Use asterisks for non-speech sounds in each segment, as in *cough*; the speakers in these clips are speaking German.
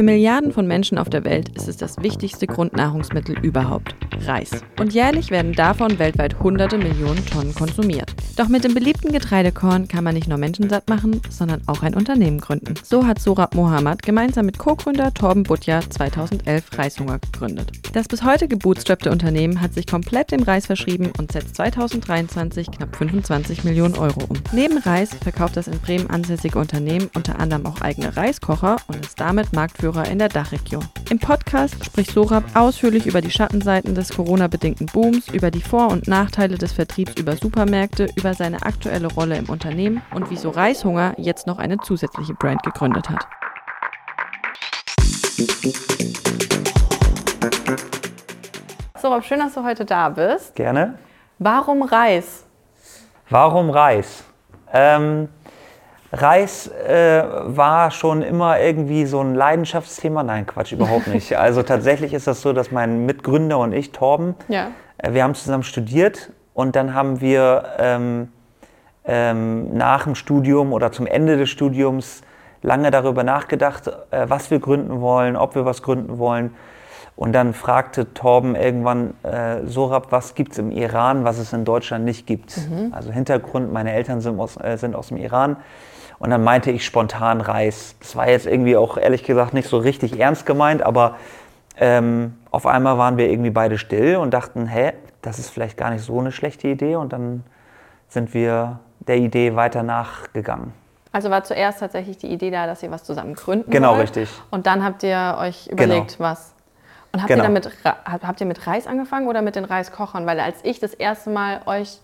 Für Milliarden von Menschen auf der Welt ist es das wichtigste Grundnahrungsmittel überhaupt, Reis. Und jährlich werden davon weltweit hunderte Millionen Tonnen konsumiert. Doch mit dem beliebten Getreidekorn kann man nicht nur Menschen satt machen, sondern auch ein Unternehmen gründen. So hat Sorab Mohammad gemeinsam mit Co-Gründer Torben Butja 2011 Reishunger gegründet. Das bis heute gebootstrappte Unternehmen hat sich komplett dem Reis verschrieben und setzt 2023 knapp 25 Millionen Euro um. Neben Reis verkauft das in Bremen ansässige Unternehmen unter anderem auch eigene Reiskocher und ist damit Marktführer in der Dachregion. Im Podcast spricht Sorab ausführlich über die Schattenseiten des Corona-bedingten Booms, über die Vor- und Nachteile des Vertriebs über Supermärkte, über seine aktuelle Rolle im Unternehmen und wieso Reishunger jetzt noch eine zusätzliche Brand gegründet hat. Sorab, schön, dass du heute da bist. Gerne. Warum Reis? Warum Reis? Ähm, Reis äh, war schon immer irgendwie so ein Leidenschaftsthema. Nein, Quatsch, überhaupt nicht. *laughs* Also tatsächlich ist das so, dass mein Mitgründer und ich, Torben, Ja. äh, wir haben zusammen studiert und dann haben wir ähm, ähm, nach dem Studium oder zum Ende des Studiums lange darüber nachgedacht, äh, was wir gründen wollen, ob wir was gründen wollen. Und dann fragte Torben irgendwann, äh, Sorab, was gibt es im Iran, was es in Deutschland nicht gibt? Also Hintergrund, meine Eltern sind aus, äh, sind aus dem Iran. Und dann meinte ich spontan Reis. Das war jetzt irgendwie auch ehrlich gesagt nicht so richtig ernst gemeint, aber ähm, auf einmal waren wir irgendwie beide still und dachten, hä, das ist vielleicht gar nicht so eine schlechte Idee. Und dann sind wir der Idee weiter nachgegangen. Also war zuerst tatsächlich die Idee da, dass ihr was zusammen gründen Genau, wollt. richtig. Und dann habt ihr euch überlegt, was. Und habt Genau. ihr damit habt ihr mit Reis angefangen oder mit den Reiskochern? Weil als ich das erste Mal euch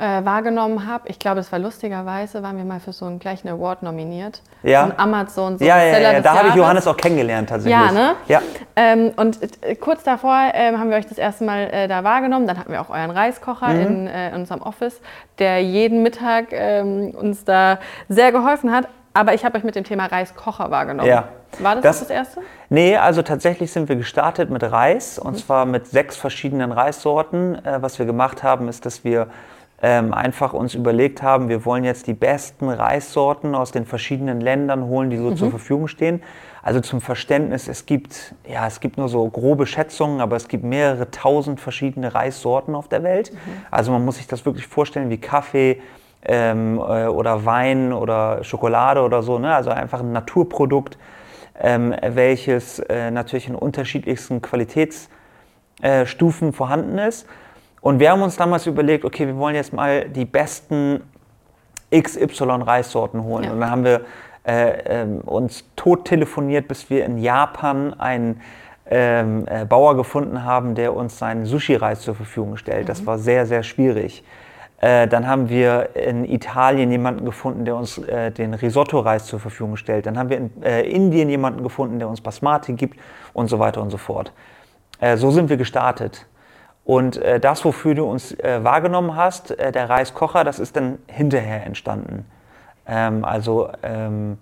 äh, wahrgenommen habe, ich glaube, es war lustigerweise, waren wir mal für so einen gleichen Award nominiert. Ja. Von Amazon, so ja, ja, ja, des da habe ich. Johannes auch kennengelernt tatsächlich. Ja, ne? Ja, Ähm, und äh, kurz davor ähm, haben wir euch das erste Mal äh, da wahrgenommen. Dann hatten wir auch euren Reiskocher Mhm. in, äh, in unserem Office, der jeden Mittag ähm, uns da sehr geholfen hat. Aber ich habe euch mit dem Thema Reiskocher wahrgenommen. Ja. War das Das- das, das erste? Nee, also tatsächlich sind wir gestartet mit Reis und Mhm. zwar mit sechs verschiedenen Reissorten. Äh, was wir gemacht haben, ist, dass wir ähm, einfach uns überlegt haben, wir wollen jetzt die besten Reissorten aus den verschiedenen Ländern holen, die so Mhm. zur Verfügung stehen. Also zum Verständnis, es gibt, ja, es gibt nur so grobe Schätzungen, aber es gibt mehrere tausend verschiedene Reissorten auf der Welt. Also man muss sich das wirklich vorstellen wie Kaffee, ähm, äh, oder Wein oder Schokolade oder so. Ne? Also einfach ein Naturprodukt, ähm, welches äh, natürlich in unterschiedlichsten Qualitätsstufen äh, vorhanden ist. Und wir haben uns damals überlegt, okay, wir wollen jetzt mal die besten XY-Reissorten holen. Ja. Und dann haben wir äh, ähm, uns tot telefoniert, bis wir in Japan einen ähm, äh, Bauer gefunden haben, der uns seinen Sushi-Reis zur Verfügung stellt. Das war sehr, sehr schwierig. Äh, dann haben wir in Italien jemanden gefunden, der uns äh, den Risotto-Reis zur Verfügung stellt. Dann haben wir in äh, Indien jemanden gefunden, der uns Basmati gibt und so weiter und so fort. Äh, so sind wir gestartet. Und äh, das, wofür du uns äh, wahrgenommen hast, äh, der Reiskocher, das ist dann hinterher entstanden. Ähm, also ähm,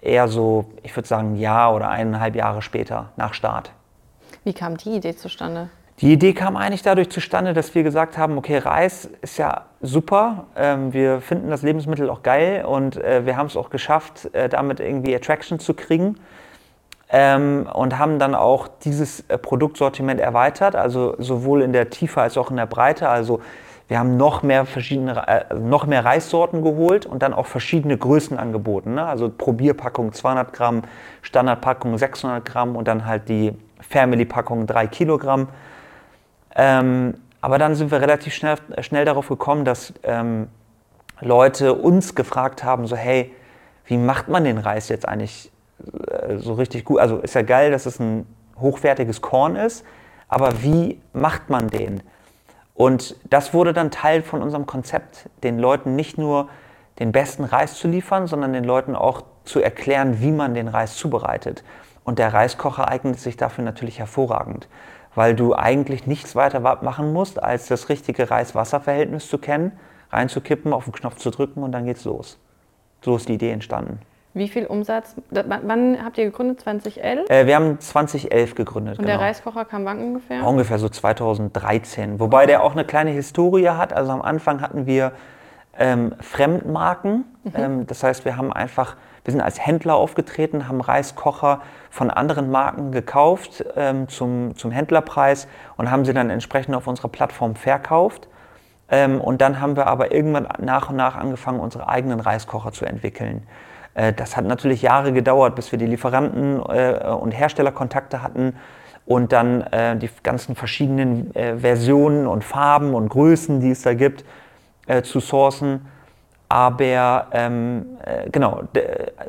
eher so, ich würde sagen, ein Jahr oder eineinhalb Jahre später nach Start. Wie kam die Idee zustande? Die Idee kam eigentlich dadurch zustande, dass wir gesagt haben, okay, Reis ist ja super, ähm, wir finden das Lebensmittel auch geil und äh, wir haben es auch geschafft, äh, damit irgendwie Attraction zu kriegen ähm, und haben dann auch dieses äh, Produktsortiment erweitert, also sowohl in der Tiefe als auch in der Breite. Also wir haben noch mehr verschiedene, äh, noch mehr Reissorten geholt und dann auch verschiedene Größen angeboten. Ne? Also Probierpackung 200 Gramm, Standardpackung 600 Gramm und dann halt die Family-Packung 3 Kilogramm. Ähm, aber dann sind wir relativ schnell, schnell darauf gekommen, dass ähm, Leute uns gefragt haben, so hey, wie macht man den Reis jetzt eigentlich so richtig gut? Also ist ja geil, dass es ein hochwertiges Korn ist, aber wie macht man den? Und das wurde dann Teil von unserem Konzept, den Leuten nicht nur den besten Reis zu liefern, sondern den Leuten auch zu erklären, wie man den Reis zubereitet. Und der Reiskocher eignet sich dafür natürlich hervorragend, weil du eigentlich nichts weiter machen musst, als das richtige Reis-Wasser-Verhältnis zu kennen, reinzukippen, auf den Knopf zu drücken und dann geht's los. So ist die Idee entstanden. Wie viel Umsatz? Wann habt ihr gegründet? 2011? Äh, wir haben 2011 gegründet. Und genau. der Reiskocher kam wann ungefähr? Ungefähr so 2013. Wobei der auch eine kleine Historie hat. Also am Anfang hatten wir ähm, Fremdmarken. Ähm, das heißt, wir haben einfach Wir sind als Händler aufgetreten, haben Reiskocher von anderen Marken gekauft ähm, zum, zum Händlerpreis und haben sie dann entsprechend auf unserer Plattform verkauft. Ähm, und dann haben wir aber irgendwann nach und nach angefangen, unsere eigenen Reiskocher zu entwickeln. Äh, das hat natürlich Jahre gedauert, bis wir die Lieferanten äh, und Herstellerkontakte hatten und dann äh, die ganzen verschiedenen Versionen und Farben und Größen, die es da gibt, zu sourcen. Aber ähm, äh, genau,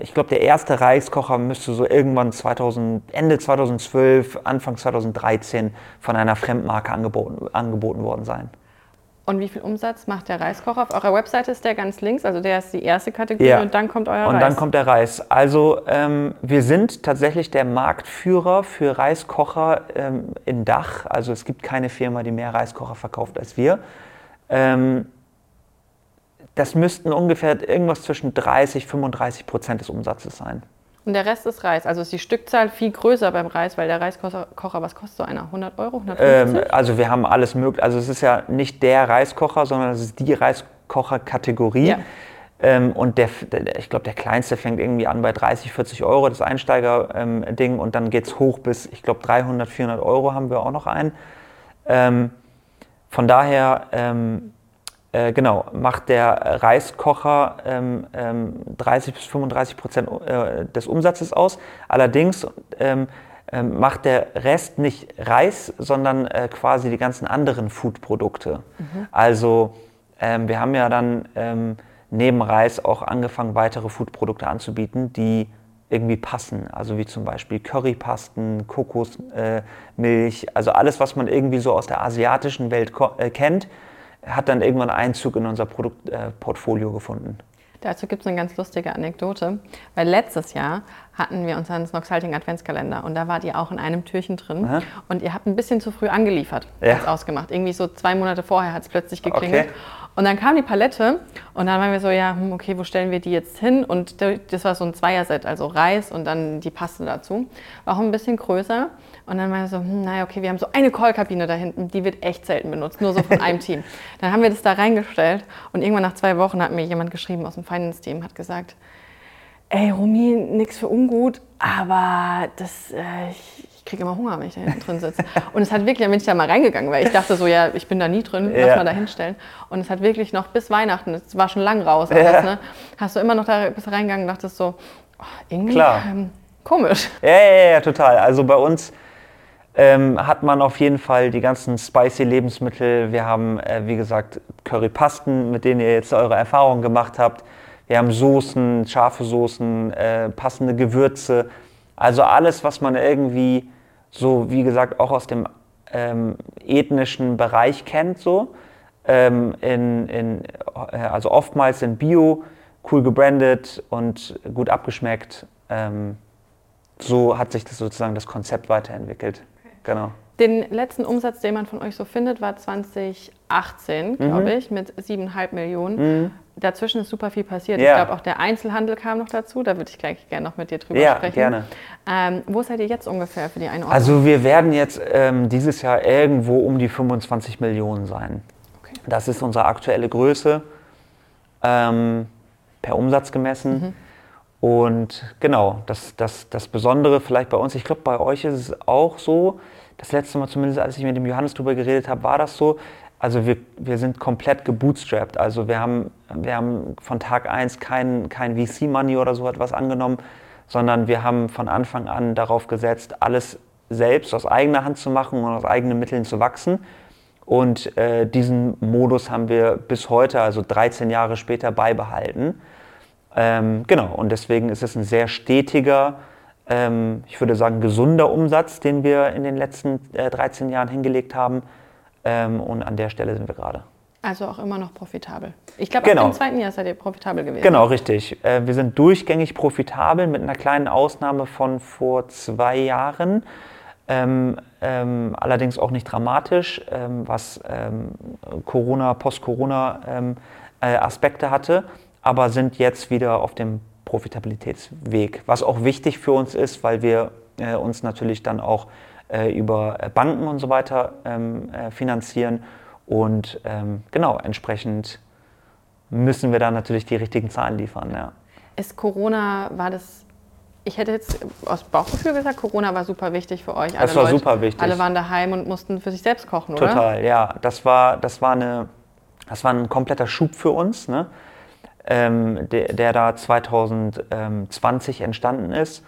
ich glaube, der erste Reiskocher müsste so irgendwann 2000, Ende 2012, Anfang 2013 von einer Fremdmarke angeboten, angeboten worden sein. Und wie viel Umsatz macht der Reiskocher? Auf eurer Webseite ist der ganz links, also der ist die erste Kategorie ja. und dann kommt euer und Reis. Und dann kommt der Reis. Also ähm, wir sind tatsächlich der Marktführer für Reiskocher ähm, in Dach. Also es gibt keine Firma, die mehr Reiskocher verkauft als wir. Ähm, das müssten ungefähr irgendwas zwischen 30, 35 Prozent des Umsatzes sein. Und der Rest ist Reis. Also ist die Stückzahl viel größer beim Reis, weil der Reiskocher, was kostet so einer? 100 Euro? 150? Ähm, also wir haben alles möglich. Also es ist ja nicht der Reiskocher, sondern es ist die Reiskocher-Kategorie. Ja. Ähm, und der, der ich glaube, der kleinste fängt irgendwie an bei 30, 40 Euro, das Einsteiger-Ding. Ähm, und dann geht es hoch bis, ich glaube, 300, 400 Euro haben wir auch noch einen. Ähm, von daher ähm, äh, genau, macht der Reiskocher ähm, ähm, 30 bis 35 Prozent äh, des Umsatzes aus. Allerdings ähm, ähm, macht der Rest nicht Reis, sondern äh, quasi die ganzen anderen Foodprodukte. Mhm. Also ähm, wir haben ja dann ähm, neben Reis auch angefangen, weitere Foodprodukte anzubieten, die irgendwie passen. Also wie zum Beispiel Currypasten, Kokosmilch, äh, also alles, was man irgendwie so aus der asiatischen Welt äh, kennt hat dann irgendwann Einzug in unser Produktportfolio äh, gefunden. Dazu gibt es eine ganz lustige Anekdote, weil letztes Jahr hatten wir unseren Snoxalting Adventskalender und da wart ihr auch in einem Türchen drin Aha. und ihr habt ein bisschen zu früh angeliefert, ja. ausgemacht. Irgendwie so zwei Monate vorher hat es plötzlich geklingelt. Okay. Und dann kam die Palette und dann waren wir so, ja, hm, okay, wo stellen wir die jetzt hin? Und das war so ein Zweierset, also Reis und dann die Paste dazu. War auch ein bisschen größer. Und dann waren wir so, hm, naja, okay, wir haben so eine Callkabine da hinten, die wird echt selten benutzt, nur so von einem Team. *laughs* Dann haben wir das da reingestellt und irgendwann nach zwei Wochen hat mir jemand geschrieben aus dem Finance-Team, hat gesagt, ey, Romy, nix für ungut, aber das, äh, ich kriege immer Hunger, wenn ich da hinten drin sitze. Und es hat wirklich, dann bin ich da mal reingegangen, weil ich dachte so, ja, ich bin da nie drin, lass ja. mal da hinstellen. Und es hat wirklich noch bis Weihnachten, es war schon lang raus, alles, ja. ne, hast du immer noch da bis reingegangen und dachtest so, oh, irgendwie ähm, komisch. Ja, ja, ja, total. Also bei uns ähm, hat man auf jeden Fall die ganzen spicy Lebensmittel. Wir haben, äh, wie gesagt, Currypasten, mit denen ihr jetzt eure Erfahrungen gemacht habt. Wir haben Soßen, scharfe Soßen, äh, passende Gewürze. Also alles, was man irgendwie so, wie gesagt, auch aus dem ähm, ethnischen Bereich kennt, so. Ähm, in, in, äh, also oftmals in Bio, cool gebrandet und gut abgeschmeckt. Ähm, so hat sich das sozusagen das Konzept weiterentwickelt. Okay. Genau. Den letzten Umsatz, den man von euch so findet, war 2018, glaube mhm. ich, mit 7,5 Millionen. Mhm. Dazwischen ist super viel passiert. Ja. Ich glaube, auch der Einzelhandel kam noch dazu. Da würde ich gleich gerne noch mit dir drüber ja, sprechen. gerne. Ähm, wo seid ihr jetzt ungefähr für die Einordnung? Also wir werden jetzt ähm, dieses Jahr irgendwo um die 25 Millionen sein. Okay. Das ist unsere aktuelle Größe, ähm, per Umsatz gemessen. Mhm. Und genau, das, das, das Besondere vielleicht bei uns, ich glaube, bei euch ist es auch so, das letzte Mal zumindest, als ich mit dem Johannes drüber geredet habe, war das so. Also wir, wir sind komplett gebootstrapped. Also wir haben, wir haben von Tag 1 kein, kein VC-Money oder so etwas angenommen, sondern wir haben von Anfang an darauf gesetzt, alles selbst aus eigener Hand zu machen und aus eigenen Mitteln zu wachsen. Und äh, diesen Modus haben wir bis heute, also 13 Jahre später, beibehalten. Ähm, genau, und deswegen ist es ein sehr stetiger, ähm, ich würde sagen, gesunder Umsatz, den wir in den letzten äh, 13 Jahren hingelegt haben. Ähm, und an der Stelle sind wir gerade. Also auch immer noch profitabel. Ich glaube, genau. im zweiten Jahr seid ihr profitabel gewesen. Genau, richtig. Äh, wir sind durchgängig profitabel mit einer kleinen Ausnahme von vor zwei Jahren. Ähm, ähm, allerdings auch nicht dramatisch, ähm, was ähm, Corona, Post-Corona-Aspekte ähm, äh, hatte, aber sind jetzt wieder auf dem Profitabilitätsweg, was auch wichtig für uns ist, weil wir äh, uns natürlich dann auch über Banken und so weiter ähm, äh, finanzieren und ähm, genau, entsprechend müssen wir dann natürlich die richtigen Zahlen liefern. Ja. Ist Corona, war das, ich hätte jetzt aus Bauchgefühl gesagt, Corona war super wichtig für euch. Alle das war Leute, super wichtig. Alle waren daheim und mussten für sich selbst kochen, oder? Total, ja. Das war, das war, eine, das war ein kompletter Schub für uns, ne? ähm, der, der, da 2020 entstanden ist.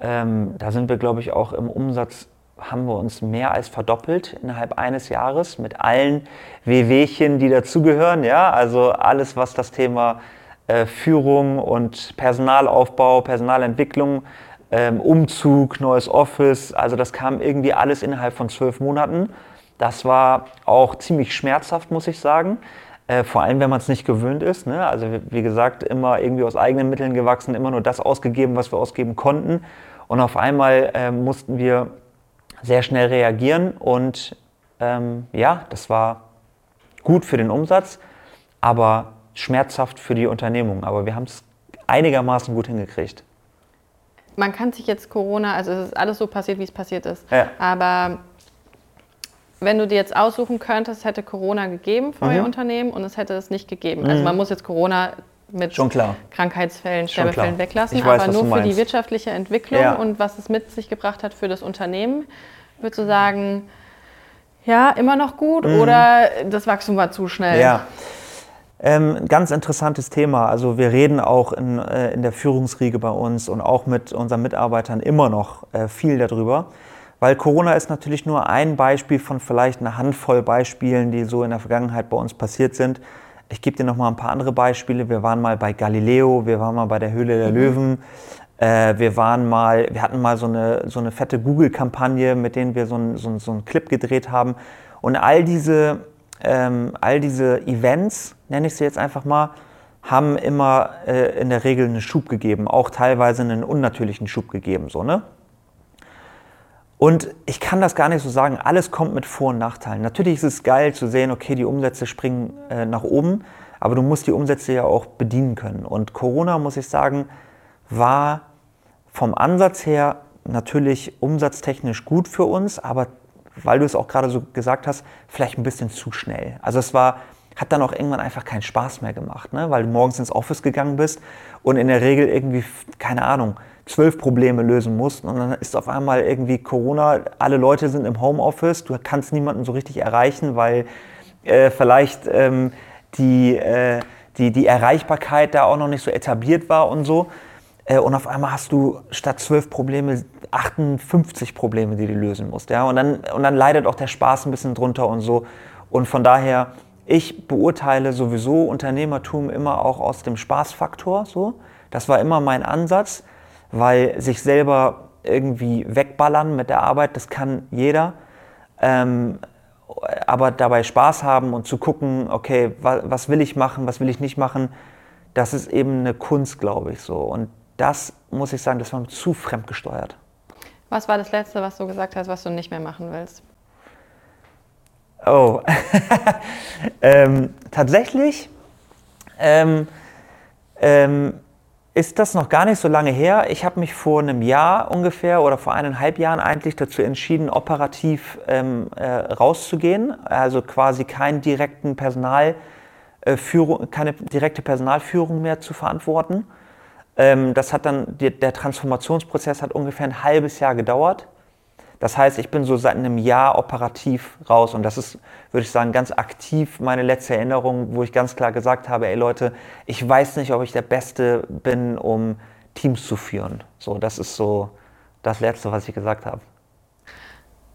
Ähm, da sind wir, glaube ich, auch im Umsatz haben wir uns mehr als verdoppelt innerhalb eines Jahres mit allen Wehwehchen, die dazugehören. Ja, also alles, was das Thema äh, Führung und Personalaufbau, Personalentwicklung, ähm, Umzug, neues Office, also das kam irgendwie alles innerhalb von zwölf Monaten. Das war auch ziemlich schmerzhaft, muss ich sagen. Äh, vor allem, wenn man es nicht gewöhnt ist. Ne? Also wie gesagt, immer irgendwie aus eigenen Mitteln gewachsen, immer nur das ausgegeben, was wir ausgeben konnten. Und auf einmal äh, mussten wir sehr schnell reagieren und ähm, ja, das war gut für den Umsatz, aber schmerzhaft für die Unternehmung. Aber wir haben es einigermaßen gut hingekriegt. Man kann sich jetzt Corona, also es ist alles so passiert, wie es passiert ist. Ja. Aber wenn du dir jetzt aussuchen könntest, hätte Corona gegeben für mhm. euer Unternehmen und es hätte es nicht gegeben. Also mhm. Also man muss jetzt Corona mit Krankheitsfällen, Sterbefällen weglassen, ich weiß, aber nur für die wirtschaftliche Entwicklung ja. und was es mit sich gebracht hat für das Unternehmen, würdest du sagen, ja, immer noch gut mhm. oder das Wachstum war zu schnell? Ja. Ähm, ganz interessantes Thema. Also wir reden auch in, äh, in der Führungsriege bei uns und auch mit unseren Mitarbeitern immer noch äh, viel darüber. Weil Corona ist natürlich nur ein Beispiel von vielleicht einer Handvoll Beispielen, die so in der Vergangenheit bei uns passiert sind. Ich gebe dir noch mal ein paar andere Beispiele. Wir waren mal bei Galileo, wir waren mal bei der Höhle der mhm. Löwen. Äh, wir waren mal, wir hatten mal so eine, so eine fette Google-Kampagne, mit denen wir so, ein, so, ein, so einen Clip gedreht haben. Und all diese, ähm, all diese Events, nenne ich sie jetzt einfach mal, haben immer äh, in der Regel einen Schub gegeben, auch teilweise einen unnatürlichen Schub gegeben. So, ne? Und ich kann das gar nicht so sagen, alles kommt mit Vor- und Nachteilen. Natürlich ist es geil zu sehen, okay, die Umsätze springen äh, nach oben, aber du musst die Umsätze ja auch bedienen können. Und Corona, muss ich sagen, war vom Ansatz her natürlich umsatztechnisch gut für uns, aber weil du es auch gerade so gesagt hast, vielleicht ein bisschen zu schnell. Also es war, hat dann auch irgendwann einfach keinen Spaß mehr gemacht, ne? weil du morgens ins Office gegangen bist und in der Regel irgendwie, keine Ahnung, zwölf Probleme lösen musst. Und dann ist auf einmal irgendwie Corona, alle Leute sind im Homeoffice, du kannst niemanden so richtig erreichen, weil äh, vielleicht ähm, die, äh, die, die Erreichbarkeit da auch noch nicht so etabliert war und so. Äh, und auf einmal hast du statt zwölf Probleme 58 Probleme, die du lösen musst. Ja? Und, dann, und dann leidet auch der Spaß ein bisschen drunter und so. Und von daher, ich beurteile sowieso Unternehmertum immer auch aus dem Spaßfaktor. So. Das war immer mein Ansatz weil sich selber irgendwie wegballern mit der Arbeit, das kann jeder. Ähm, aber dabei Spaß haben und zu gucken, okay, was, was, will ich machen, was will ich nicht machen, das ist eben eine Kunst, glaube ich so. Und das muss ich sagen, das war zu fremdgesteuert. Was war das Letzte, was du gesagt hast, was du nicht mehr machen willst? Oh, *laughs* ähm, tatsächlich ähm, ähm, ist das noch gar nicht so lange her. Ich habe mich vor einem Jahr ungefähr oder vor eineinhalb Jahren eigentlich dazu entschieden, operativ ähm, äh, rauszugehen, also quasi keinen direkten Personalführung, äh, keine direkte Personalführung mehr zu verantworten. Ähm, das hat dann, der Transformationsprozess hat ungefähr ein halbes Jahr gedauert. Das heißt, ich bin so seit einem Jahr operativ raus und das ist, würde ich sagen, ganz aktiv meine letzte Erinnerung, wo ich ganz klar gesagt habe, ey Leute, ich weiß nicht, ob ich der Beste bin, um Teams zu führen. So, das ist so das Letzte, was ich gesagt habe.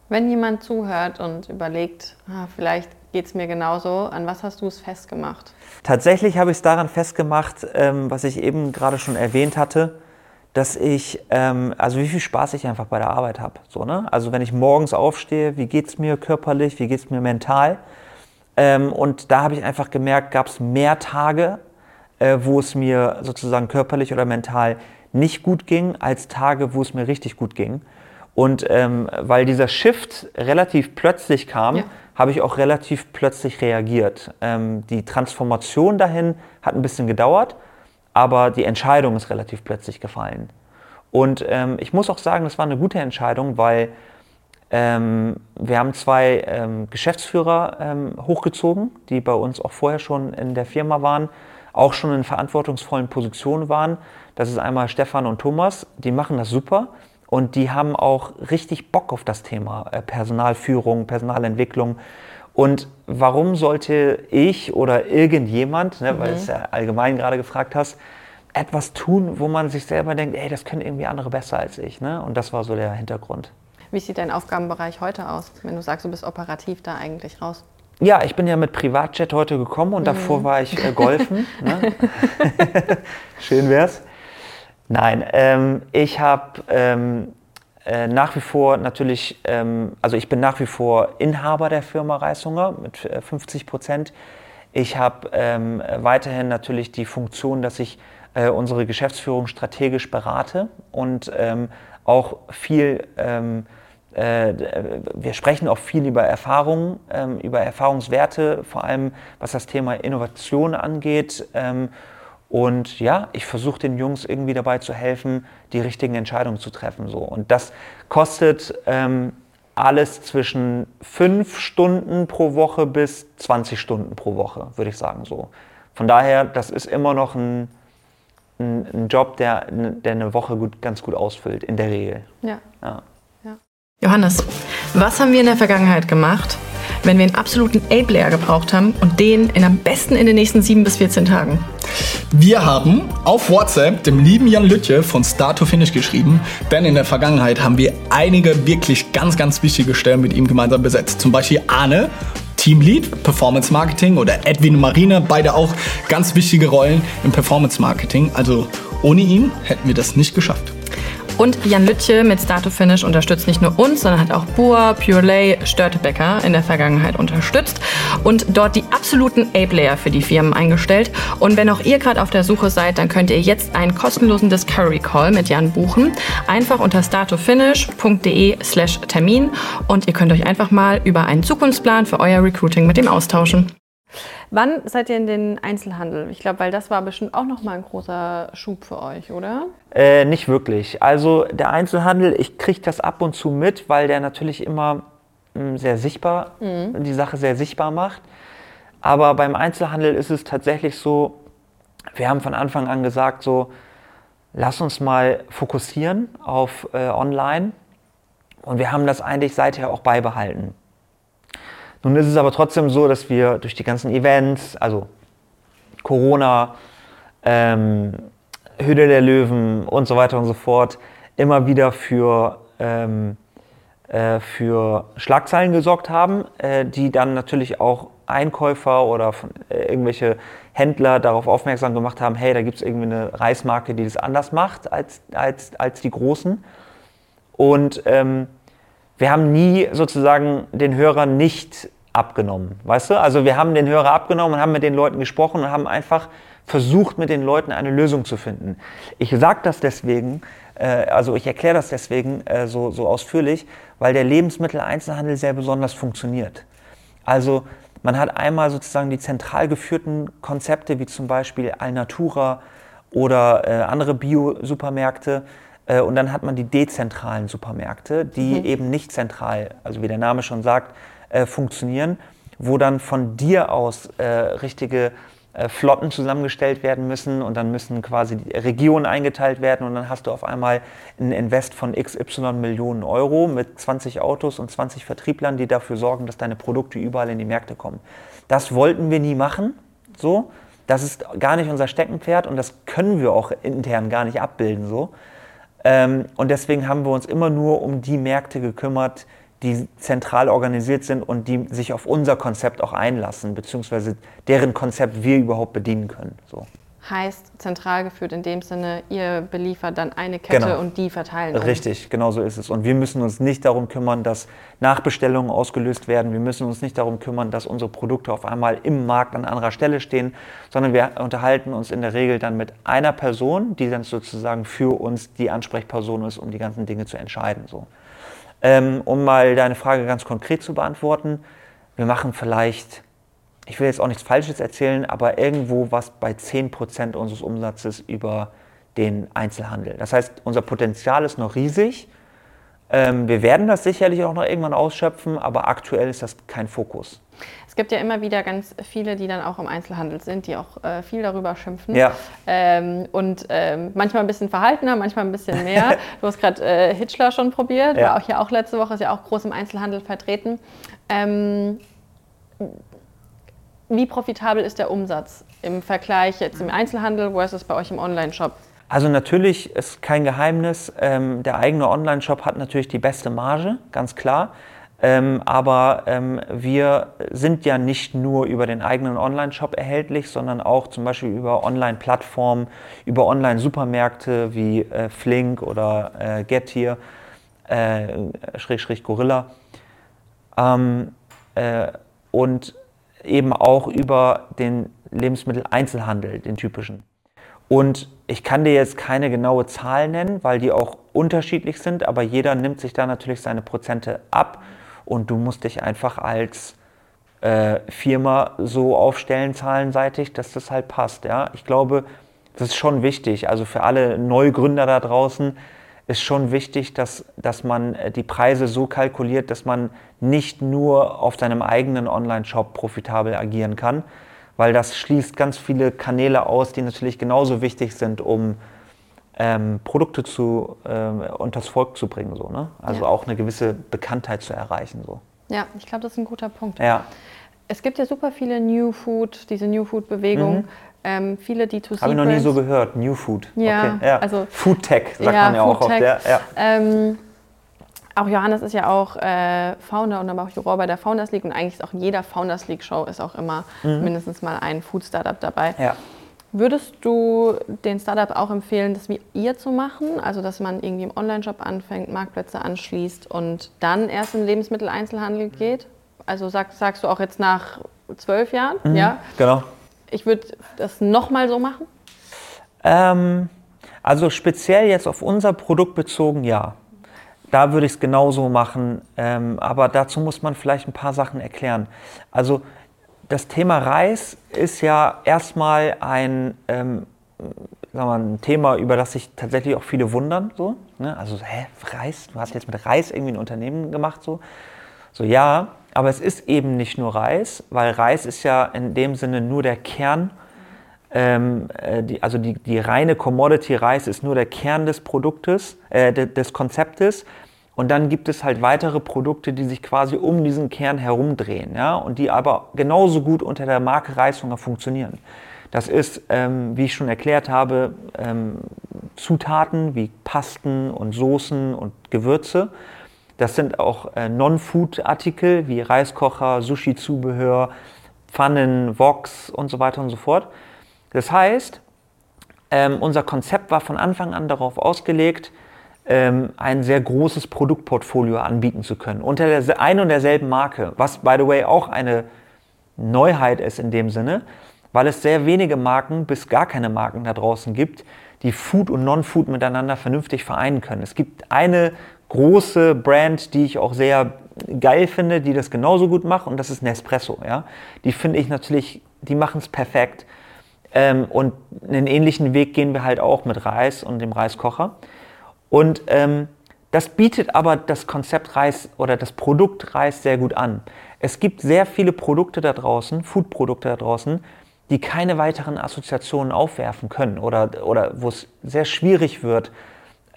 Wenn jemand zuhört und überlegt, ah, vielleicht geht es mir genauso, an was hast du es festgemacht? Tatsächlich habe ich es daran festgemacht, ähm, was ich eben gerade schon erwähnt hatte dass ich, ähm, also wie viel Spaß ich einfach bei der Arbeit habe. So, ne? Also wenn ich morgens aufstehe, wie geht es mir körperlich, wie geht es mir mental? Ähm, und da habe ich einfach gemerkt, gab es mehr Tage, äh, wo es mir sozusagen körperlich oder mental nicht gut ging, als Tage, wo es mir richtig gut ging. Und ähm, weil dieser Shift relativ plötzlich kam, ja. habe ich auch relativ plötzlich reagiert. Ähm, die Transformation dahin hat ein bisschen gedauert, aber die Entscheidung ist relativ plötzlich gefallen. Und ähm, ich muss auch sagen, das war eine gute Entscheidung, weil ähm, wir haben zwei ähm, Geschäftsführer ähm, hochgezogen, die bei uns auch vorher schon in der Firma waren, auch schon in verantwortungsvollen Positionen waren. Das ist einmal Stefan und Thomas, die machen das super und die haben auch richtig Bock auf das Thema äh, Personalführung, Personalentwicklung. Und warum sollte ich oder irgendjemand, ne, mhm. weil du es ja allgemein gerade gefragt hast, etwas tun, wo man sich selber denkt, ey, das können irgendwie andere besser als ich. Ne? Und das war so der Hintergrund. Wie sieht dein Aufgabenbereich heute aus, wenn du sagst, du bist operativ da eigentlich raus? Ja, ich bin ja mit Privatjet heute gekommen und mhm. davor war ich äh, golfen. *laughs* ne? *laughs* Schön wär's. Nein, ähm, ich habe ähm, äh, nach wie vor natürlich, ähm, also ich bin nach wie vor Inhaber der Firma Reishunger mit äh, 50 Prozent. Ich habe ähm, weiterhin natürlich die Funktion, dass ich äh, unsere Geschäftsführung strategisch berate und ähm, auch viel ähm, äh, wir sprechen auch viel über Erfahrungen, ähm, über Erfahrungswerte, vor allem was das Thema Innovation angeht. Und ja, ich versuche den Jungs irgendwie dabei zu helfen, die richtigen Entscheidungen zu treffen. So. Und das kostet ähm, alles zwischen fünf Stunden pro Woche bis 20 Stunden pro Woche, würde ich sagen. So. Von daher, das ist immer noch ein, ein, ein Job, der, der eine Woche gut, ganz gut ausfüllt, in der Regel. Ja. ja. Johannes, was haben wir in der Vergangenheit gemacht, wenn wir einen absoluten A-Player gebraucht haben und den in am besten in den nächsten 7 bis 14 Tagen? Wir haben auf WhatsApp dem lieben Jan Lütje von Start to Finish geschrieben, denn in der Vergangenheit haben wir einige wirklich ganz, ganz wichtige Stellen mit ihm gemeinsam besetzt. Zum Beispiel Arne, Teamlead, Performance Marketing oder Edwin und Marina, beide auch ganz wichtige Rollen im Performance Marketing. Also ohne ihn hätten wir das nicht geschafft. Und Jan Lütje mit Start Finish unterstützt nicht nur uns, sondern hat auch Boa, Purelay, Störtebecker in der Vergangenheit unterstützt und dort die absoluten A-Player für die Firmen eingestellt. Und wenn auch ihr gerade auf der Suche seid, dann könnt ihr jetzt einen kostenlosen Discovery Call mit Jan buchen. Einfach unter startofinish.de slash Termin und ihr könnt euch einfach mal über einen Zukunftsplan für euer Recruiting mit ihm austauschen. Wann seid ihr in den Einzelhandel? Ich glaube, weil das war bestimmt auch noch mal ein großer Schub für euch, oder? Äh, nicht wirklich. Also der Einzelhandel, ich kriege das ab und zu mit, weil der natürlich immer mh, hm, sehr sichtbar, mhm. die Sache sehr sichtbar macht. Aber beim Einzelhandel ist es tatsächlich so, wir haben von Anfang an gesagt, so, lass uns mal fokussieren auf äh, Online. Und wir haben das eigentlich seither auch beibehalten. Nun ist es aber trotzdem so, dass wir durch die ganzen Events, also Corona, ähm, Hütte der Löwen und so weiter und so fort, immer wieder für, ähm, äh, für Schlagzeilen gesorgt haben, äh, die dann natürlich auch Einkäufer oder von, äh, irgendwelche Händler darauf aufmerksam gemacht haben, hey, da gibt es irgendwie eine Reismarke, die das anders macht als, als, als die Großen. Und ähm, wir haben nie sozusagen den Hörern nicht abgenommen, weißt du? Also wir haben den Hörer abgenommen und haben mit den Leuten gesprochen und haben einfach versucht, mit den Leuten eine Lösung zu finden. Ich sage das deswegen, äh, also ich erkläre das deswegen äh, so, so ausführlich, weil der Lebensmitteleinzelhandel sehr besonders funktioniert. Also man hat einmal sozusagen die zentral geführten Konzepte wie zum Beispiel Alnatura oder äh, andere Bio-Supermärkte, und dann hat man die dezentralen Supermärkte, die mhm. eben nicht zentral, also wie der Name schon sagt, äh, funktionieren, wo dann von dir aus äh, richtige äh, Flotten zusammengestellt werden müssen und dann müssen quasi die Regionen eingeteilt werden und dann hast du auf einmal ein Invest von XY Millionen Euro mit 20 Autos und 20 Vertrieblern, die dafür sorgen, dass deine Produkte überall in die Märkte kommen. Das wollten wir nie machen, so. Das ist gar nicht unser Steckenpferd und das können wir auch intern gar nicht abbilden, so. Ähm, und deswegen haben wir uns immer nur um die Märkte gekümmert, die zentral organisiert sind und die sich auf unser Konzept auch einlassen, beziehungsweise deren Konzept wir überhaupt bedienen können. So. Heißt zentral geführt in dem Sinne, ihr beliefert dann eine Kette genau. und die verteilen. Um. Richtig, genau so ist es. Und wir müssen uns nicht darum kümmern, dass Nachbestellungen ausgelöst werden. Wir müssen uns nicht darum kümmern, dass unsere Produkte auf einmal im Markt an anderer Stelle stehen, sondern wir unterhalten uns in der Regel dann mit einer Person, die dann sozusagen für uns die Ansprechperson ist, um die ganzen Dinge zu entscheiden. So. Ähm, um mal deine Frage ganz konkret zu beantworten, wir machen vielleicht ich will jetzt auch nichts Falsches erzählen, aber irgendwo was bei 10% unseres Umsatzes über den Einzelhandel. Das heißt, unser Potenzial ist noch riesig, Ähm, wir werden das sicherlich auch noch irgendwann ausschöpfen, aber aktuell ist das kein Fokus. Es gibt ja immer wieder ganz viele, die dann auch im Einzelhandel sind, die auch äh, viel darüber schimpfen. Ja. Ähm, und ähm, manchmal ein bisschen verhaltener, manchmal ein bisschen mehr. *laughs* du hast gerade äh, Hitchler schon probiert, Ja. war auch hier auch letzte Woche, ist ja auch groß im Einzelhandel vertreten. Wie profitabel ist der Umsatz im Vergleich jetzt im Einzelhandel versus bei euch im Online-Shop? Also natürlich ist kein Geheimnis, ähm, der eigene Online-Shop hat natürlich die beste Marge, ganz klar. Ähm, aber ähm, wir sind ja nicht nur über den eigenen Online-Shop erhältlich, sondern auch zum Beispiel über Online-Plattformen, über Online-Supermärkte wie äh, Flink oder äh, Getir, äh, Schrägstrich Gorilla. Ähm, äh, und eben auch über den Lebensmitteleinzelhandel, den typischen. Und ich kann dir jetzt keine genaue Zahl nennen, weil die auch unterschiedlich sind, aber jeder nimmt sich da natürlich seine Prozente ab und du musst dich einfach als äh, Firma so aufstellen, zahlenseitig, dass das halt passt. Ja? Ich glaube, das ist schon wichtig. Also für alle Neugründer da draußen ist schon wichtig, dass, dass man äh, die Preise so kalkuliert, dass man nicht nur auf seinem eigenen Online-Shop profitabel agieren kann, weil das schließt ganz viele Kanäle aus, die natürlich genauso wichtig sind, um ähm, Produkte zu, ähm, unters Volk zu bringen. So, ne? Also Ja. auch eine gewisse Bekanntheit zu erreichen. So. Ja, ich glaube, das ist ein guter Punkt. Ja. Es gibt ja super viele New Food, diese New Food-Bewegung. Ähm, viele D2C. Habe ich noch nie so gehört. New Food. Ja, okay. ja. also- Food Tech sagt Ja, man ja auch Food oft. Tech. Ja, ja. Ähm, auch Johannes ist ja auch äh, Founder und aber auch Juror bei der Founders League und eigentlich ist auch in jeder Founders League Show ist auch immer mindestens mal ein Food Startup dabei. Mhm. Würdest du den Startup auch empfehlen, das wie ihr zu machen? Also, dass man irgendwie im Online-Shop anfängt, Marktplätze anschließt und dann erst in den Lebensmitteleinzelhandel geht? Also sag, sagst du auch jetzt nach zwölf Jahren? Ja. Genau. Ich würde das nochmal so machen. Ähm, also speziell jetzt auf unser Produkt bezogen, ja. Da würde ich es genauso machen, ähm, aber dazu muss man vielleicht ein paar Sachen erklären. Also das Thema Reis ist ja erstmal ein, ähm, mal, ein Thema, über das sich tatsächlich auch viele wundern. So, ne? Also, hä, Reis? Du hast jetzt mit Reis irgendwie ein Unternehmen gemacht? So, so ja, aber es ist eben nicht nur Reis, weil Reis ist ja in dem Sinne nur der Kern ähm, äh, die, also die, die reine Commodity Reis ist nur der Kern des Produktes, äh, de, des Konzeptes. Und dann gibt es halt weitere Produkte, die sich quasi um diesen Kern herumdrehen, ja, und die aber genauso gut unter der Marke Reishunger funktionieren. Das ist, ähm, wie ich schon erklärt habe, ähm, Zutaten wie Pasten und Soßen und Gewürze. Das sind auch äh, Non-Food-Artikel wie Reiskocher, Sushi-Zubehör, Pfannen, Woks und so weiter und so fort. Das heißt, ähm, unser Konzept war von Anfang an darauf ausgelegt, ähm, ein sehr großes Produktportfolio anbieten zu können. Unter der ein und derselben Marke, was by the way auch eine Neuheit ist in dem Sinne, weil es sehr wenige Marken bis gar keine Marken da draußen gibt, die Food und Non-Food miteinander vernünftig vereinen können. Es gibt eine große Brand, die ich auch sehr geil finde, die das genauso gut macht und das ist Nespresso. Ja? Die finde ich natürlich, die machen es perfekt. Ähm, und einen ähnlichen Weg gehen wir halt auch mit Reis und dem Reiskocher. Und ähm, das bietet aber das Konzept Reis oder das Produkt Reis sehr gut an. Es gibt sehr viele Produkte da draußen, Foodprodukte da draußen, die keine weiteren Assoziationen aufwerfen können oder, oder wo es sehr schwierig wird,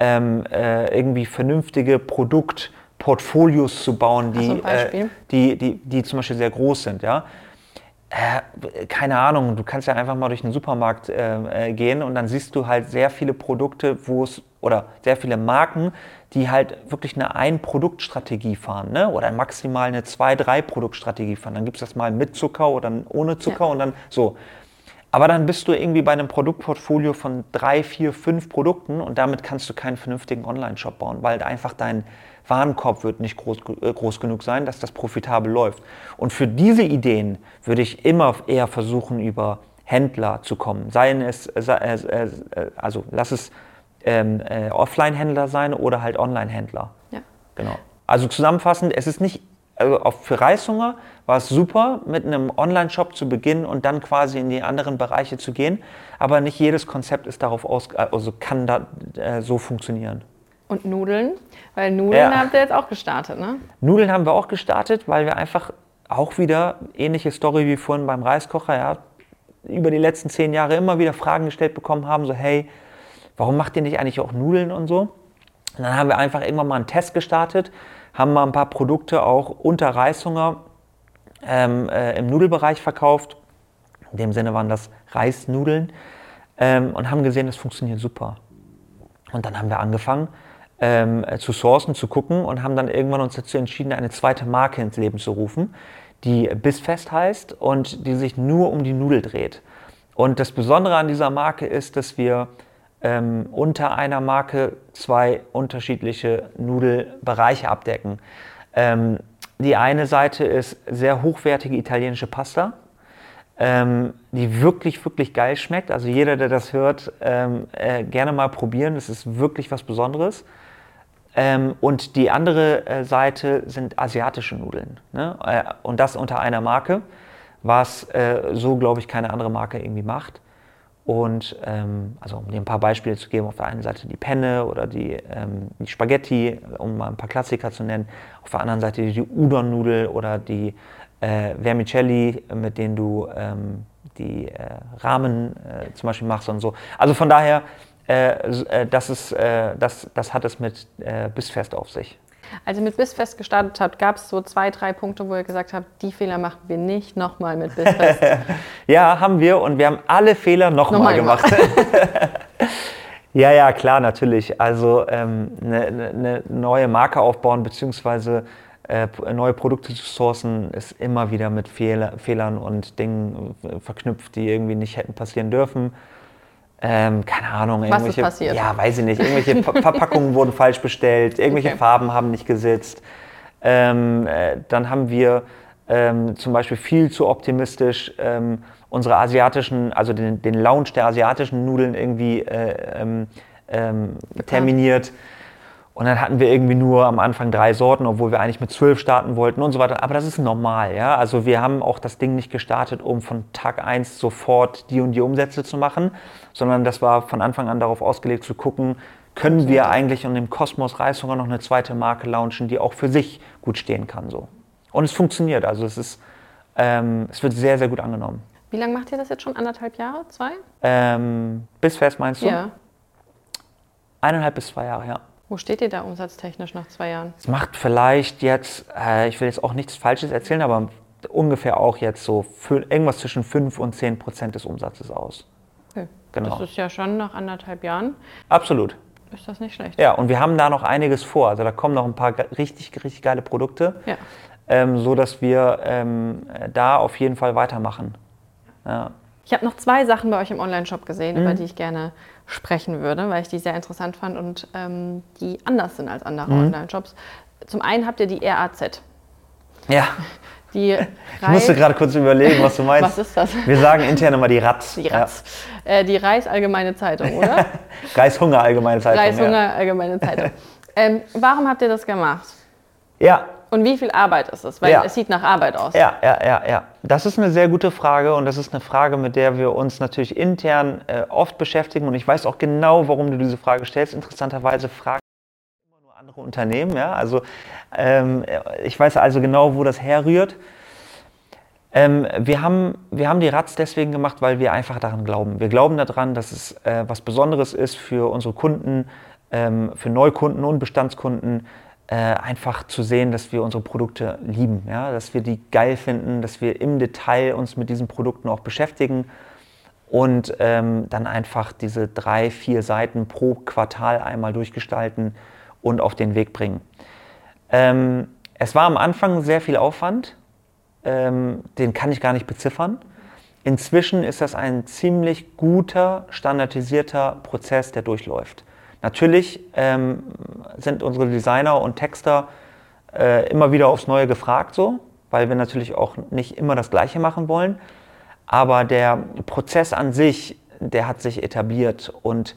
ähm, äh, irgendwie vernünftige Produktportfolios zu bauen, die, Beispiel? äh, die, die, die zum Beispiel sehr groß sind. Ja? Äh, keine Ahnung, du kannst ja einfach mal durch den Supermarkt äh, äh, gehen und dann siehst du halt sehr viele Produkte, wo es oder sehr viele Marken, die halt wirklich eine Ein-Produkt-Strategie fahren, ne? oder maximal eine Zwei-Drei-Produkt-Strategie fahren. Dann gibt es das mal mit Zucker oder ohne Zucker Ja. und dann so. Aber dann bist du irgendwie bei einem Produktportfolio von drei, vier, fünf Produkten und damit kannst du keinen vernünftigen Online-Shop bauen, weil einfach dein Warenkorb wird nicht groß, äh, groß genug sein, dass das profitabel läuft. Und für diese Ideen würde ich immer eher versuchen, über Händler zu kommen. Seien es, äh, äh, also lass es ähm, äh, Offline-Händler sein oder halt Online-Händler. Ja. Genau. Also zusammenfassend, es ist nicht, also auch für Reishunger war es super, mit einem Online-Shop zu beginnen und dann quasi in die anderen Bereiche zu gehen. Aber nicht jedes Konzept ist darauf aus, also kann da äh, so funktionieren. Und Nudeln? Weil Nudeln ja. habt ihr jetzt auch gestartet, ne? Nudeln haben wir auch gestartet, weil wir einfach auch wieder, ähnliche Story wie vorhin beim Reiskocher, ja, über die letzten zehn Jahre immer wieder Fragen gestellt bekommen haben, so hey, warum macht ihr nicht eigentlich auch Nudeln und so? Und dann haben wir einfach irgendwann mal einen Test gestartet, haben mal ein paar Produkte auch unter Reishunger ähm, äh, im Nudelbereich verkauft. In dem Sinne waren das Reisnudeln ähm, und haben gesehen, das funktioniert super. Und dann haben wir angefangen ähm, zu sourcen, zu gucken und haben dann irgendwann uns dazu entschieden, eine zweite Marke ins Leben zu rufen, die Bissfest heißt und die sich nur um die Nudel dreht. Und das Besondere an dieser Marke ist, dass wir ähm, unter einer Marke zwei unterschiedliche Nudelbereiche abdecken. Ähm, die eine Seite ist sehr hochwertige italienische Pasta, ähm, die wirklich, wirklich geil schmeckt. Also jeder, der das hört, ähm, äh, gerne mal probieren. Das ist wirklich was Besonderes. Ähm, und die andere äh, Seite sind asiatische Nudeln. Ne? Äh, und das unter einer Marke, was äh, so, glaube ich, keine andere Marke irgendwie macht. Und ähm, also um dir ein paar Beispiele zu geben, auf der einen Seite die Penne oder die, ähm, die Spaghetti, um mal ein paar Klassiker zu nennen. Auf der anderen Seite die Udon-Nudel oder die äh, Vermicelli, mit denen du ähm, die äh, Rahmen äh, zum Beispiel machst und so. Also von daher, äh, äh, das, ist, äh, das, das hat es mit Bissfest auf sich. Als ihr mit Bissfest gestartet habt, gab es so zwei, drei Punkte, wo ihr gesagt habt, die Fehler machen wir nicht nochmal mit Bissfest. *laughs* ja, haben wir und wir haben alle Fehler nochmal noch gemacht. *laughs* ja, ja, klar, natürlich. Also ähm, eine, ne, ne neue Marke aufbauen beziehungsweise äh, neue Produkte zu sourcen, ist immer wieder mit Fehler, Fehlern und Dingen äh, verknüpft, die irgendwie nicht hätten passieren dürfen. Ähm, keine Ahnung, Was irgendwelche, ist passiert? ja, weiß ich nicht, irgendwelche *laughs* Verpackungen wurden falsch bestellt, irgendwelche okay. Farben haben nicht gesetzt. Ähm, äh, dann haben wir ähm, zum Beispiel viel zu optimistisch ähm, unsere asiatischen, also den, den Launch der asiatischen Nudeln irgendwie äh, ähm, ähm, terminiert. Und dann hatten wir irgendwie nur am Anfang drei Sorten, obwohl wir eigentlich mit zwölf starten wollten und so weiter. Aber das ist normal, ja. Also wir haben auch das Ding nicht gestartet, um von Tag 1 sofort die und die Umsätze zu machen, sondern das war von Anfang an darauf ausgelegt zu gucken, können wir eigentlich in dem Kosmos Reishunger noch eine zweite Marke launchen, die auch für sich gut stehen kann. So. Und es funktioniert. Also es ist, ähm, es wird sehr, sehr gut angenommen. Wie lange macht ihr das jetzt schon? Anderthalb Jahre? Zwei? Ähm, bis fest meinst du? Ja. Eineinhalb bis zwei Jahre, ja. Wo steht ihr da umsatztechnisch nach zwei Jahren? Es macht vielleicht jetzt, äh, ich will jetzt auch nichts Falsches erzählen, aber ungefähr auch jetzt so für, irgendwas zwischen 5 und 10 Prozent des Umsatzes aus. Okay. Genau. Das ist ja schon nach anderthalb Jahren. Absolut. Ist das nicht schlecht? Ja, und wir haben da noch einiges vor. Also da kommen noch ein paar richtig, richtig geile Produkte, ja. ähm, so dass wir ähm, da auf jeden Fall weitermachen. Ja. Ich habe noch zwei Sachen bei euch im Online-Shop gesehen, mhm. über die ich gerne sprechen würde, weil ich die sehr interessant fand und ähm, die anders sind als andere mhm. Online-Shops. Zum einen habt ihr die RAZ. Ja. Die *laughs* ich musste gerade kurz überlegen, was du meinst. was ist das? Wir sagen intern immer die RATZ. *laughs* Die RATZ. Ja. Äh, die Reis Allgemeine Zeitung, oder? *laughs* Reishunger Allgemeine Zeitung. Reishunger ja. Allgemeine Zeitung. Ähm, warum habt ihr das gemacht? Ja, und wie viel Arbeit ist es? Weil ja. es sieht nach Arbeit aus. Ja, ja, ja, ja. Das ist eine sehr gute Frage und das ist eine Frage, mit der wir uns natürlich intern äh, oft beschäftigen. Und ich weiß auch genau, warum du diese Frage stellst. Interessanterweise fragen immer nur andere Unternehmen. Ja? Also ähm, ich weiß also genau, wo das herrührt. Ähm, wir, haben, wir haben die RATS deswegen gemacht, weil wir einfach daran glauben. Wir glauben daran, dass es äh, was Besonderes ist für unsere Kunden, ähm, für Neukunden und Bestandskunden, äh, einfach zu sehen, dass wir unsere Produkte lieben, ja? dass wir die geil finden, dass wir im Detail uns mit diesen Produkten auch beschäftigen und ähm, dann einfach diese drei, vier Seiten pro Quartal einmal durchgestalten und auf den Weg bringen. Ähm, es war am Anfang sehr viel Aufwand, ähm, den kann ich gar nicht beziffern. Inzwischen ist das ein ziemlich guter, standardisierter Prozess, der durchläuft. Natürlich ähm, sind unsere Designer und Texter äh, immer wieder aufs Neue gefragt, so, weil wir natürlich auch nicht immer das Gleiche machen wollen. Aber der Prozess an sich, der hat sich etabliert und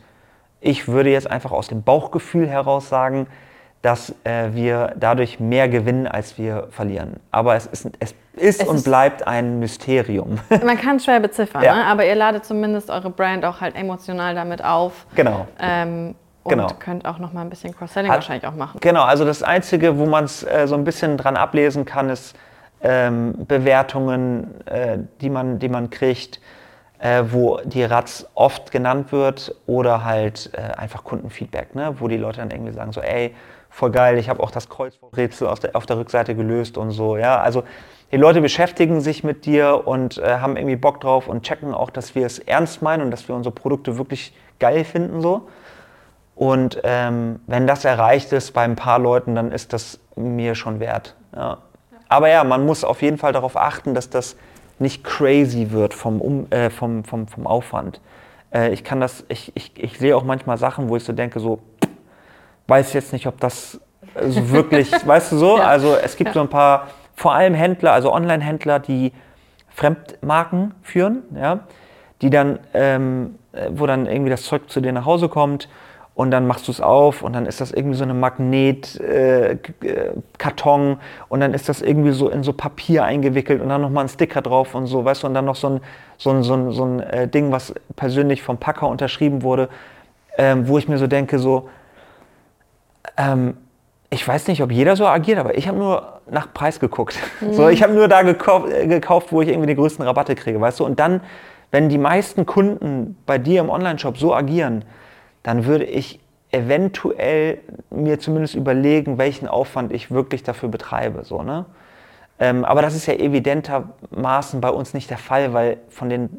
ich würde jetzt einfach aus dem Bauchgefühl heraus sagen, dass äh, wir dadurch mehr gewinnen, als wir verlieren. Aber es ist, es ist es und ist bleibt ein Mysterium. *laughs* Man kann es schwer beziffern, ja. ne? aber ihr ladet zumindest eure Brand auch halt emotional damit auf. Genau. Ähm, und Genau. könnt auch noch mal ein bisschen Cross-Selling wahrscheinlich auch machen. Genau, also das Einzige, wo man es äh, so ein bisschen dran ablesen kann, ist ähm, Bewertungen, äh, die, man, die man kriegt, äh, wo die Ratz oft genannt wird oder halt äh, einfach Kundenfeedback, ne? wo die Leute dann irgendwie sagen so, ey, voll geil, ich habe auch das Kreuzworträtsel auf der, auf der Rückseite gelöst und so. Ja? Also die Leute beschäftigen sich mit dir und äh, haben irgendwie Bock drauf und checken auch, dass wir es ernst meinen und dass wir unsere Produkte wirklich geil finden so. Und ähm, wenn das erreicht ist bei ein paar Leuten, dann ist das mir schon wert. Ja. Aber ja, man muss auf jeden Fall darauf achten, dass das nicht crazy wird vom, um, äh, vom, vom, vom Aufwand. Äh, ich kann das, ich, ich, ich sehe auch manchmal Sachen, wo ich so denke, so, weiß jetzt nicht, ob das äh, so wirklich, *laughs* weißt du so? Ja. Also es gibt so ein paar, vor allem Händler, also Online-Händler, die Fremdmarken führen, ja, die dann, ähm, äh, wo dann irgendwie das Zeug zu dir nach Hause kommt und dann machst du es auf und dann ist das irgendwie so eine Magnet-Karton äh, äh, und dann ist das irgendwie so in so Papier eingewickelt und dann nochmal ein Sticker drauf und so, weißt du, und dann noch so ein, so ein, so ein, so ein äh, Ding, was persönlich vom Packer unterschrieben wurde, ähm, wo ich mir so denke, so, ähm, ich weiß nicht, ob jeder so agiert, aber ich habe nur nach Preis geguckt. So, ich habe nur da gekauft, äh, gekauft, wo ich irgendwie die größten Rabatte kriege, weißt du? Und dann, wenn die meisten Kunden bei dir im Onlineshop so agieren, dann würde ich eventuell mir zumindest überlegen, welchen Aufwand ich wirklich dafür betreibe. So, ne? ähm, aber das ist ja evidentermaßen bei uns nicht der Fall, weil von den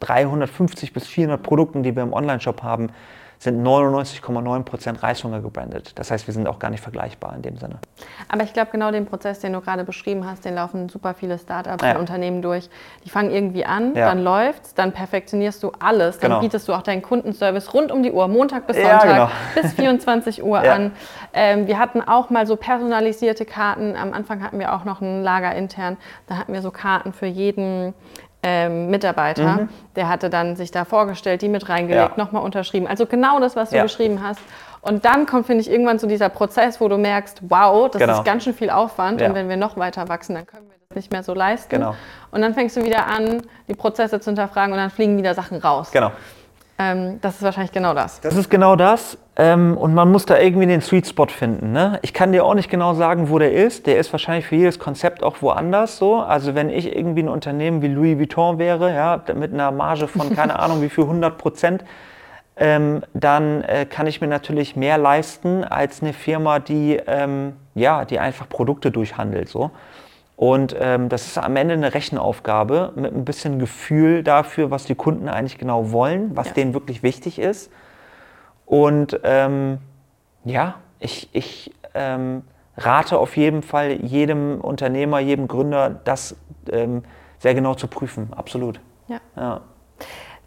350 bis 400 Produkten, die wir im Onlineshop haben, sind 99,9% Reishunger gebrandet. Das heißt, wir sind auch gar nicht vergleichbar in dem Sinne. Aber ich glaube, genau den Prozess, den du gerade beschrieben hast, den laufen super viele Startups Ja. und Unternehmen durch. Die fangen irgendwie an, Ja. dann läuft's, dann perfektionierst du alles, dann Genau. bietest du auch deinen Kundenservice rund um die Uhr, Montag bis Ja, Sonntag genau. *laughs* bis 24 Uhr Ja. an. Ähm, wir hatten auch mal so personalisierte Karten. Am Anfang hatten wir auch noch ein Lager intern. Da hatten wir so Karten für jeden ähm, Mitarbeiter. Der hatte dann sich da vorgestellt, die mit reingelegt, Mhm. Ja. nochmal unterschrieben. Also genau das, was du Ja. beschrieben hast. Und dann kommt, finde ich, irgendwann so dieser Prozess, wo du merkst, wow, das Genau. ist ganz schön viel Aufwand. Ja. Und wenn wir noch weiter wachsen, dann können wir das nicht mehr so leisten. Genau. Und dann fängst du wieder an, die Prozesse zu hinterfragen und dann fliegen wieder Sachen raus. Genau. Ähm, das ist wahrscheinlich genau das. Das ist genau das. Ähm, und man muss da irgendwie den Sweet Spot finden. Ne? Ich kann dir auch nicht genau sagen, wo der ist. Der ist wahrscheinlich für jedes Konzept auch woanders so. Also wenn ich irgendwie ein Unternehmen wie Louis Vuitton wäre, ja, mit einer Marge von keine *laughs* Ahnung wie viel 100 Prozent, ähm, dann äh, kann ich mir natürlich mehr leisten als eine Firma, die, ähm, ja, die einfach Produkte durchhandelt. So. Und ähm, das ist am Ende eine Rechenaufgabe mit ein bisschen Gefühl dafür, was die Kunden eigentlich genau wollen, was Ja. denen wirklich wichtig ist. Und ähm, ja, ich, ich ähm, rate auf jeden Fall jedem Unternehmer, jedem Gründer, das ähm, sehr genau zu prüfen. Absolut. Ja. Ja.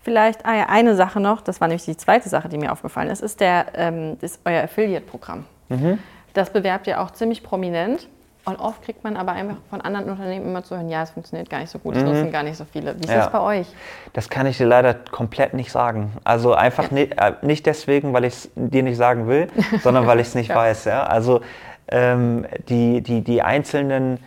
Vielleicht ah ja, eine Sache noch, das war nämlich die zweite Sache, die mir aufgefallen ist, ist der, ähm, ist euer Affiliate-Programm. Mhm. Das bewerbt ihr auch ziemlich prominent. Und oft kriegt man aber einfach von anderen Unternehmen immer zu hören, ja, es funktioniert gar nicht so gut, es nutzen gar nicht so viele. Wie ist Mhm. Ja. das bei euch? Das kann ich dir leider komplett nicht sagen. Also einfach ni äh, nicht deswegen, weil ich es dir nicht sagen will, *laughs* sondern weil ich es nicht Ja. weiß. Ja? Also ähm, die, die, die einzelnen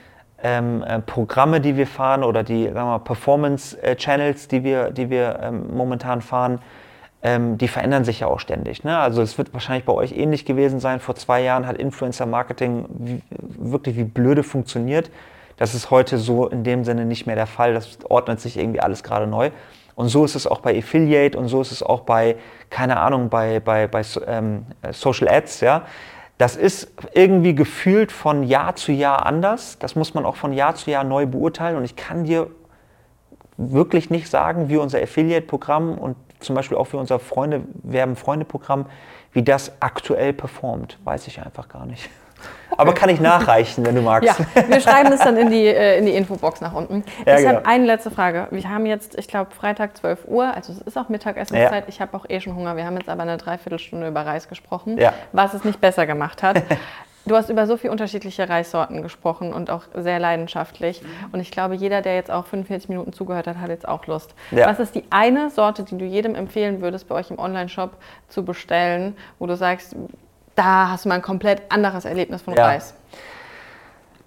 ähm, äh, Programme, die wir fahren oder die Performance-Channels, die wir, die wir ähm, momentan fahren, ähm, die verändern sich ja auch ständig. Ne? Also es wird wahrscheinlich bei euch ähnlich gewesen sein. Vor zwei Jahren hat Influencer-Marketing wirklich wie blöde funktioniert. Das ist heute so in dem Sinne nicht mehr der Fall. Das ordnet sich irgendwie alles gerade neu. Und so ist es auch bei Affiliate und so ist es auch bei, keine Ahnung, bei, bei, bei ähm, äh, Social Ads. Ja? Das ist irgendwie gefühlt von Jahr zu Jahr anders. Das muss man auch von Jahr zu Jahr neu beurteilen. Und ich kann dir wirklich nicht sagen, wie unser Affiliate-Programm und zum Beispiel auch für unser Freunde werben Freunde-Programm, wie das aktuell performt, weiß ich einfach gar nicht. Aber kann ich nachreichen, wenn du *laughs* magst. Ja, wir schreiben das dann in die, äh, in die Infobox nach unten. Ja, ich habe genau. eine letzte Frage. Wir haben jetzt, ich glaube, Freitag 12 Uhr, also es ist auch Mittagessenszeit. Ich habe auch eh schon Hunger. Wir haben jetzt aber eine Dreiviertelstunde über Reis gesprochen, Ja. was es nicht besser gemacht hat. *laughs* Du hast über so viele unterschiedliche Reissorten gesprochen und auch sehr leidenschaftlich. Und ich glaube, jeder, der jetzt auch 45 Minuten zugehört hat, hat jetzt auch Lust. Ja. Was ist die eine Sorte, die du jedem empfehlen würdest, bei euch im Online-Shop zu bestellen, wo du sagst, da hast du mal ein komplett anderes Erlebnis von Ja. Reis?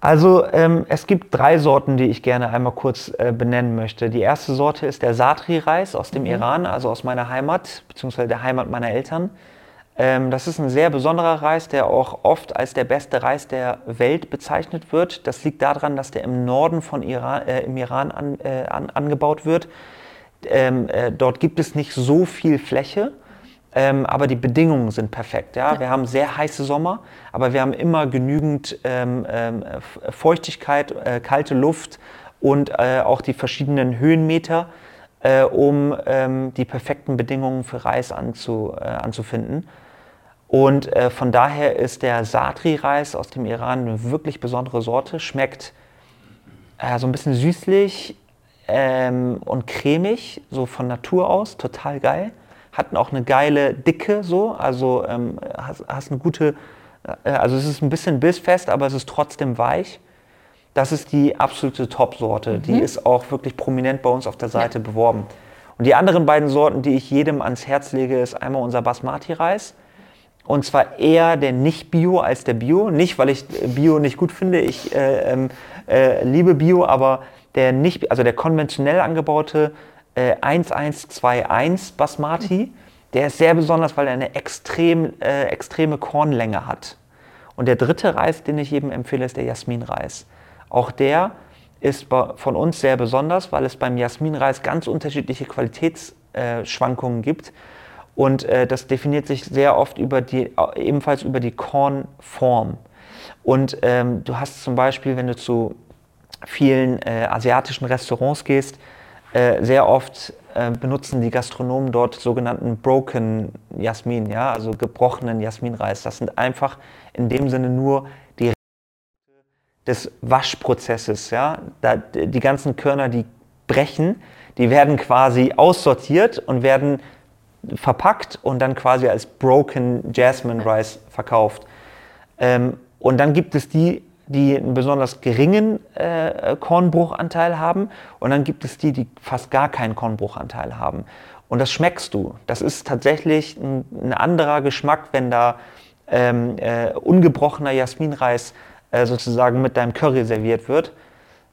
Also ähm, es gibt drei Sorten, die ich gerne einmal kurz äh, benennen möchte. Die erste Sorte ist der Satri-Reis aus dem Iran, also aus meiner Heimat, beziehungsweise der Heimat meiner Eltern. Ähm, das ist ein sehr besonderer Reis, der auch oft als der beste Reis der Welt bezeichnet wird. Das liegt daran, dass der im Norden von Iran, äh, im Iran an, äh, an, angebaut wird. Ähm, äh, dort gibt es nicht so viel Fläche, ähm, aber die Bedingungen sind perfekt. Ja? ja? Wir haben sehr heiße Sommer, aber wir haben immer genügend ähm, ähm, Feuchtigkeit, äh, kalte Luft und äh, auch die verschiedenen Höhenmeter, äh, um ähm, die perfekten Bedingungen für Reis anzu, anzufinden. Und äh, von daher ist der Satri-Reis aus dem Iran eine wirklich besondere Sorte. Schmeckt äh, so ein bisschen süßlich ähm, und cremig, so von Natur aus, total geil. Hat auch eine geile Dicke, so, also ähm, hast, hast, eine gute, äh, also es ist ein bisschen bissfest, aber es ist trotzdem weich. Das ist die absolute Top-Sorte. Mhm. Die ist auch wirklich prominent bei uns auf der Seite ja. beworben. Und die anderen beiden Sorten, die ich jedem ans Herz lege, ist einmal unser Basmati-Reis und zwar eher der Nicht-Bio als der Bio. Nicht, weil ich Bio nicht gut finde. Ich äh, ähm, äh, liebe Bio, aber der nicht, also der konventionell angebaute äh, 1121 Basmati, der ist sehr besonders, weil er eine extrem, äh, extreme Kornlänge hat. Und der dritte Reis, den ich jedem empfehle, ist der Jasminreis. Auch der ist von uns sehr besonders, weil es beim Jasminreis ganz unterschiedliche Qualitätsschwankungen gibt. Und äh, das definiert sich sehr oft über die, ebenfalls über die Kornform. Und ähm, du hast zum Beispiel, wenn du zu vielen äh, asiatischen Restaurants gehst, äh, sehr oft äh, benutzen die Gastronomen dort sogenannten Broken Jasmin, ja, also gebrochenen Jasminreis. Das sind einfach in dem Sinne nur die des Waschprozesses, ja. Da, die ganzen Körner, die brechen, die werden quasi aussortiert und werden verpackt und dann quasi als Broken Jasmine Rice verkauft. Ähm, und dann gibt es die, die einen besonders geringen äh, Kornbruchanteil haben und dann gibt es die, die fast gar keinen Kornbruchanteil haben. Und das schmeckst du. Das ist tatsächlich ein, ein anderer Geschmack, wenn da ähm, äh, ungebrochener Jasminreis äh, sozusagen mit deinem Curry serviert wird.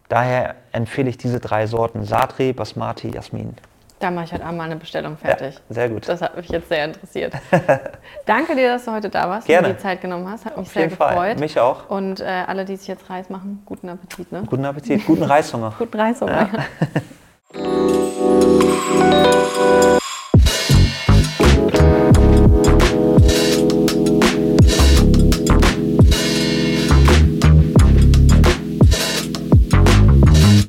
Daher empfehle ich diese drei Sorten: Satri, Basmati, Jasmin. Da mache ich halt heute Abend mal eine Bestellung fertig. Ja, sehr gut. Das hat mich jetzt sehr interessiert. *laughs* Danke dir, dass du heute da warst Gerne. und die Zeit genommen hast. Hat mich Auf sehr gefreut. Fall. Mich auch. Und äh, alle, die sich jetzt Reis machen, guten Appetit. Ne? Guten Appetit, guten *laughs* Reishunger. guten Reishunger. Ja. *laughs*